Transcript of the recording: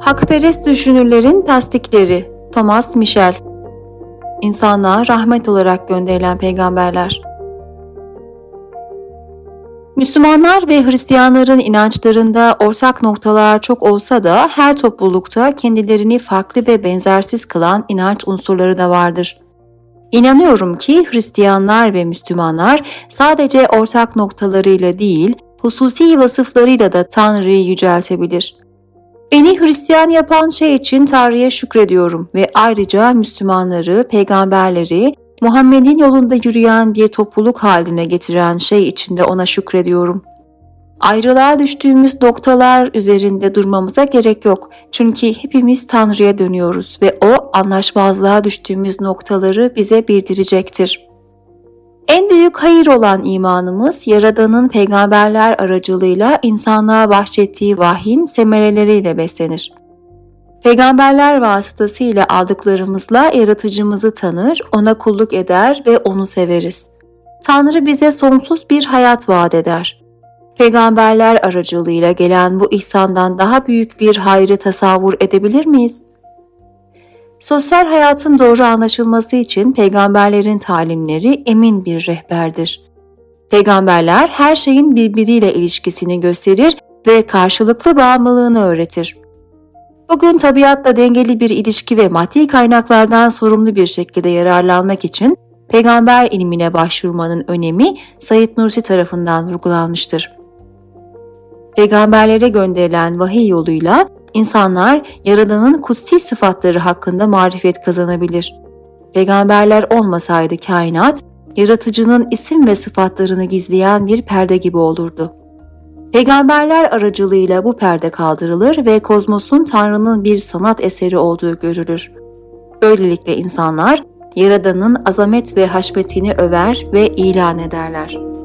Hakperest düşünürlerin tasdikleri Thomas Michel İnsanlığa rahmet olarak gönderilen peygamberler Müslümanlar ve Hristiyanların inançlarında ortak noktalar çok olsa da her toplulukta kendilerini farklı ve benzersiz kılan inanç unsurları da vardır. İnanıyorum ki Hristiyanlar ve Müslümanlar sadece ortak noktalarıyla değil, hususi vasıflarıyla da Tanrı'yı yüceltebilir. Beni Hristiyan yapan şey için Tanrı'ya şükrediyorum ve ayrıca Müslümanları, peygamberleri, Muhammed'in yolunda yürüyen bir topluluk haline getiren şey için de ona şükrediyorum. Ayrılığa düştüğümüz noktalar üzerinde durmamıza gerek yok. Çünkü hepimiz Tanrı'ya dönüyoruz ve O anlaşmazlığa düştüğümüz noktaları bize bildirecektir. Büyük hayır olan imanımız Yaradan'ın peygamberler aracılığıyla insanlığa bahşettiği vahyin semereleriyle beslenir. Peygamberler vasıtasıyla aldıklarımızla yaratıcımızı tanır, ona kulluk eder ve onu severiz. Tanrı bize sonsuz bir hayat vaat eder. Peygamberler aracılığıyla gelen bu ihsandan daha büyük bir hayrı tasavvur edebilir miyiz? Sosyal hayatın doğru anlaşılması için peygamberlerin talimleri emin bir rehberdir. Peygamberler her şeyin birbiriyle ilişkisini gösterir ve karşılıklı bağımlılığını öğretir. Bugün tabiatla dengeli bir ilişki ve maddi kaynaklardan sorumlu bir şekilde yararlanmak için peygamber ilmine başvurmanın önemi Said Nursi tarafından vurgulanmıştır. Peygamberlere gönderilen vahiy yoluyla insanlar Yaradan'ın kutsi sıfatları hakkında marifet kazanabilir. Peygamberler olmasaydı kainat, yaratıcının isim ve sıfatlarını gizleyen bir perde gibi olurdu. Peygamberler aracılığıyla bu perde kaldırılır ve kozmosun Tanrı'nın bir sanat eseri olduğu görülür. Böylelikle insanlar Yaradan'ın azamet ve haşmetini över ve ilan ederler.''